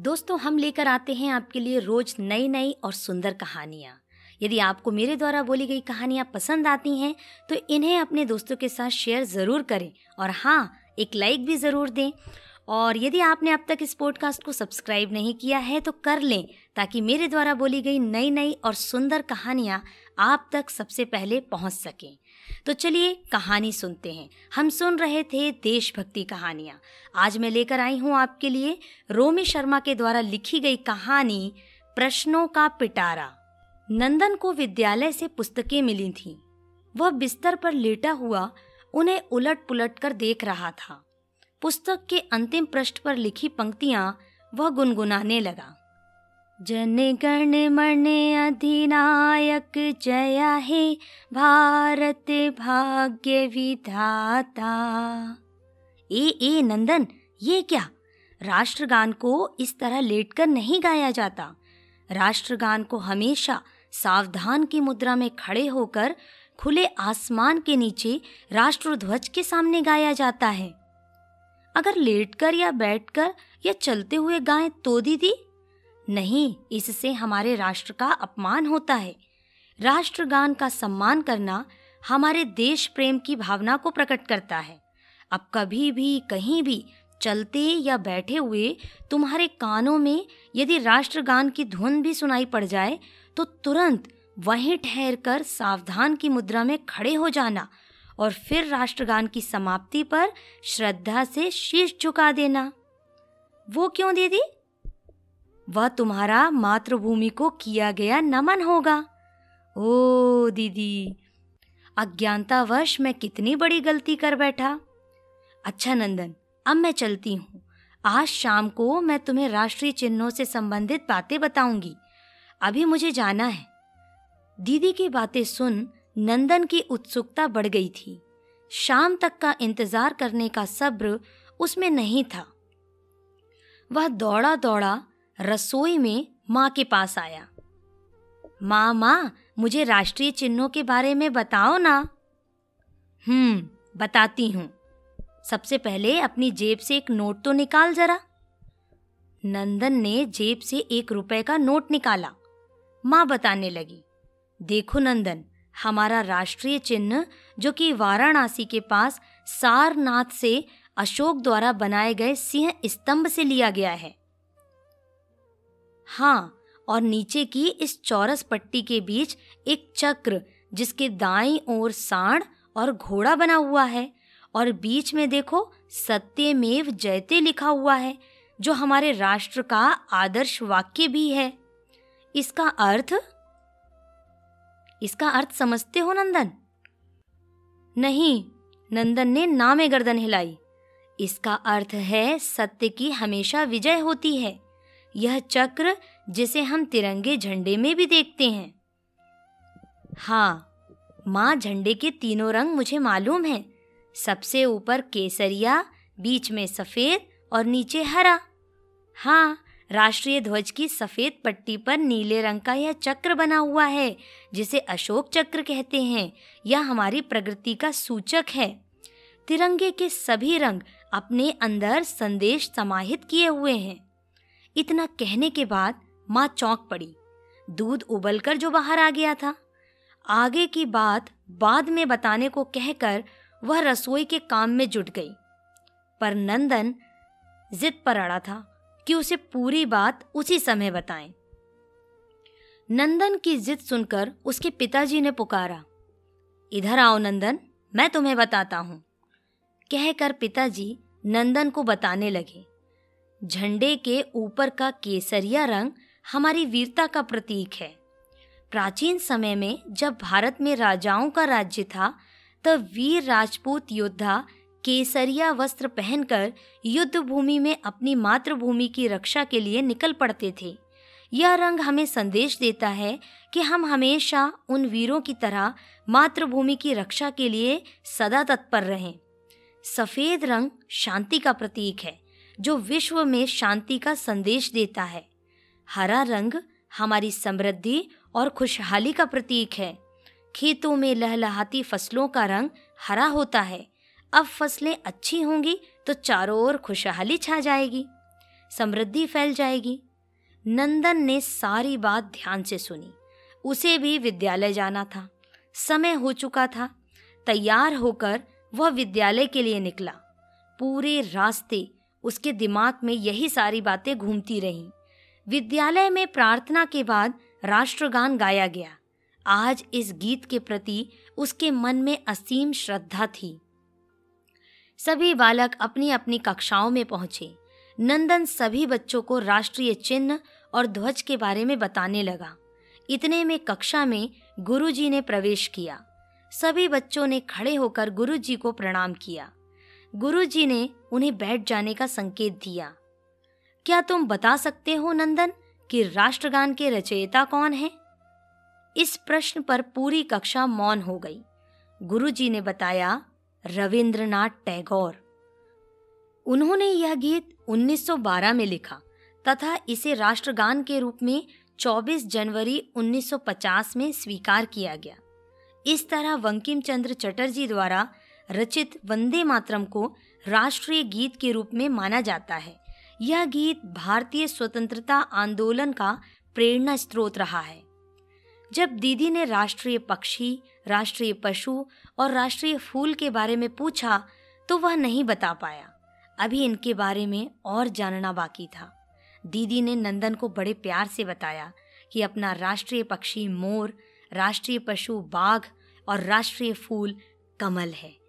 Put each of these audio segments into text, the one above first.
दोस्तों, हम लेकर आते हैं आपके लिए रोज नई नई और सुंदर कहानियाँ। यदि आपको मेरे द्वारा बोली गई कहानियाँ पसंद आती हैं तो इन्हें अपने दोस्तों के साथ शेयर ज़रूर करें और हाँ एक लाइक भी ज़रूर दें। और यदि आपने अब तक इस पॉडकास्ट को सब्सक्राइब नहीं किया है तो कर लें, ताकि मेरे द्वारा बोली गई नई नई और सुंदर कहानियाँ आप तक सबसे पहले पहुँच सकें। तो चलिए कहानी सुनते हैं। हम सुन रहे थे देशभक्ति कहानियाँ। आज मैं लेकर आई हूँ आपके लिए रोमी शर्मा के द्वारा लिखी गई कहानी, प्रश्नों का पिटारा। नंदन को विद्यालय से पुस्तकें मिली थीं। वह बिस्तर पर लेटा हुआ उन्हें उलट पुलट कर देख रहा था। पुस्तक के अंतिम पृष्ठ पर लिखी पंक्तियाँ वह गुनगुनाने लगा। जन गण मन अधिनायक जया हे भारत भाग्य विधाता। ए ए, नंदन, ये क्या? राष्ट्रगान को इस तरह लेटकर नहीं गाया जाता। राष्ट्रगान को हमेशा सावधान की मुद्रा में खड़े होकर खुले आसमान के नीचे राष्ट्रध्वज के सामने गाया जाता है। अगर लेटकर या बैठकर या चलते हुए गाएँ तो दीदी नहीं, इससे हमारे राष्ट्र का अपमान होता है। राष्ट्रगान का सम्मान करना हमारे देश प्रेम की भावना को प्रकट करता है। अब कभी भी, कहीं भी चलते या बैठे हुए तुम्हारे कानों में यदि राष्ट्रगान की धुन भी सुनाई पड़ जाए तो तुरंत वहीं ठहर कर सावधान की मुद्रा में खड़े हो जाना और फिर राष्ट्रगान की समाप्ति पर श्रद्धा से शीश झुका देना। वो क्यों दीदी? वह तुम्हारा मातृभूमि को किया गया नमन होगा। ओ दीदी, अज्ञानतावश मैं कितनी बड़ी गलती कर बैठा। अच्छा नंदन, अब मैं चलती हूँ। आज शाम को मैं तुम्हें राष्ट्रीय चिन्हों से संबंधित बातें बताऊँगी। अभी मुझे जाना है। दीदी की बातें सुन नंदन की उत्सुकता बढ़ गई थी। शाम तक का इंतज़ार करने का सब्र उसमें नहीं था। वह दौड़ा दौड़ा रसोई में माँ के पास आया। माँ माँ, मुझे राष्ट्रीय चिन्हों के बारे में बताओ ना। हम्म बताती हूँ। सबसे पहले अपनी जेब से एक नोट तो निकाल जरा। नंदन ने जेब से एक रुपए का नोट निकाला। माँ बताने लगी, देखो नंदन, हमारा राष्ट्रीय चिन्ह, जो कि वाराणसी के पास सारनाथ से अशोक द्वारा बनाए गए सिंह स्तंभ से लिया गया है। हाँ और नीचे की इस चौरस पट्टी के बीच एक चक्र, जिसके दाई ओर सांड और घोड़ा बना हुआ है, और बीच में देखो सत्यमेव जयते लिखा हुआ है, जो हमारे राष्ट्र का आदर्श वाक्य भी है। इसका अर्थ? इसका अर्थ समझते हो नंदन? नहीं, नंदन ने नामे गर्दन हिलाई। इसका अर्थ है सत्य की हमेशा विजय होती है। यह चक्र, जिसे हम तिरंगे झंडे में भी देखते हैं। हाँ माँ झंडे के तीनों रंग मुझे मालूम है। सबसे ऊपर केसरिया, बीच में सफ़ेद और नीचे हरा। हाँ राष्ट्रीय ध्वज की सफ़ेद पट्टी पर नीले रंग का यह चक्र बना हुआ है, जिसे अशोक चक्र कहते हैं। यह हमारी प्रगति का सूचक है। तिरंगे के सभी रंग अपने अंदर संदेश समाहित किए हुए हैं। इतना कहने के बाद माँ चौंक पड़ी। दूध उबलकर जो बाहर आ गया था। आगे की बात बाद में बताने को कहकर वह रसोई के काम में जुट गई। पर नंदन जिद पर अड़ा था कि उसे पूरी बात उसी समय बताएँ। नंदन की जिद सुनकर उसके पिताजी ने पुकारा, इधर आओ नंदन, मैं तुम्हें बताता हूँ। कहकर पिताजी नंदन को बताने लगे। झंडे के ऊपर का केसरिया रंग हमारी वीरता का प्रतीक है। प्राचीन समय में जब भारत में राजाओं का राज्य था, तब वीर राजपूत योद्धा केसरिया वस्त्र पहनकर युद्ध भूमि में अपनी मातृभूमि की रक्षा के लिए निकल पड़ते थे। यह रंग हमें संदेश देता है कि हम हमेशा उन वीरों की तरह मातृभूमि की रक्षा के लिए सदा तत्पर रहें। सफ़ेद रंग शांति का प्रतीक है। जो विश्व में शांति का संदेश देता है। हरा रंग हमारी समृद्धि और खुशहाली का प्रतीक है। खेतों में लहलहाती फ़सलों का रंग हरा होता है। अब फ़सलें अच्छी होंगी तो चारों ओर खुशहाली छा जाएगी। समृद्धि फैल जाएगी। नंदन ने सारी बात ध्यान से सुनी। उसे भी विद्यालय जाना था। समय हो चुका था। तैयार होकर वह विद्यालय के लिए निकला। पूरे रास्ते उसके दिमाग में यही सारी बातें घूमती रहीं। विद्यालय में प्रार्थना के बाद राष्ट्रगान गाया गया। आज इस गीत के प्रति उसके मन में असीम श्रद्धा थी। सभी बालक अपनी अपनी कक्षाओं में पहुँचे। नंदन सभी बच्चों को राष्ट्रीय चिन्ह और ध्वज के बारे में बताने लगा। इतने में कक्षा में गुरुजी ने प्रवेश किया। सभी बच्चों ने खड़े होकर गुरुजी को प्रणाम किया। गुरुजी ने उन्हें बैठ जाने का संकेत दिया। क्या तुम बता सकते हो, नंदन, कि राष्ट्रगान के रचयिता कौन है? इस प्रश्न पर पूरी कक्षा मौन हो गई। गुरुजी ने बताया, रविंद्रनाथ टैगोर। उन्होंने यह गीत 1912 में लिखा, तथा इसे राष्ट्रगान के रूप में 24 जनवरी 1950 में स्वीकार किया गया। इस तरह बंकिम चंद्र चटर्जी द्वारा रचित वंदे मातरम को राष्ट्रीय गीत के रूप में माना जाता है। यह गीत भारतीय स्वतंत्रता आंदोलन का प्रेरणा स्रोत रहा है। जब दीदी ने राष्ट्रीय पक्षी, राष्ट्रीय पशु और राष्ट्रीय फूल के बारे में पूछा तो वह नहीं बता पाया। अभी इनके बारे में और जानना बाकी था। दीदी ने नंदन को बड़े प्यार से बताया कि अपना राष्ट्रीय पक्षी मोर, राष्ट्रीय पशु बाघ और राष्ट्रीय फूल कमल है।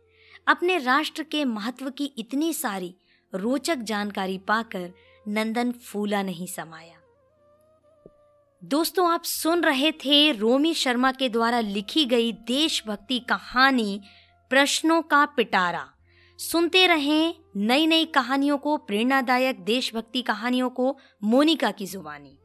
अपने राष्ट्र के महत्व की इतनी सारी रोचक जानकारी पाकर नंदन फूला नहीं समाया। दोस्तों, आप सुन रहे थे रोमी शर्मा के द्वारा लिखी गई देशभक्ति कहानी प्रश्नों का पिटारा। सुनते रहें नई नई कहानियों को, प्रेरणादायक देशभक्ति कहानियों को मोनिका की जुबानी।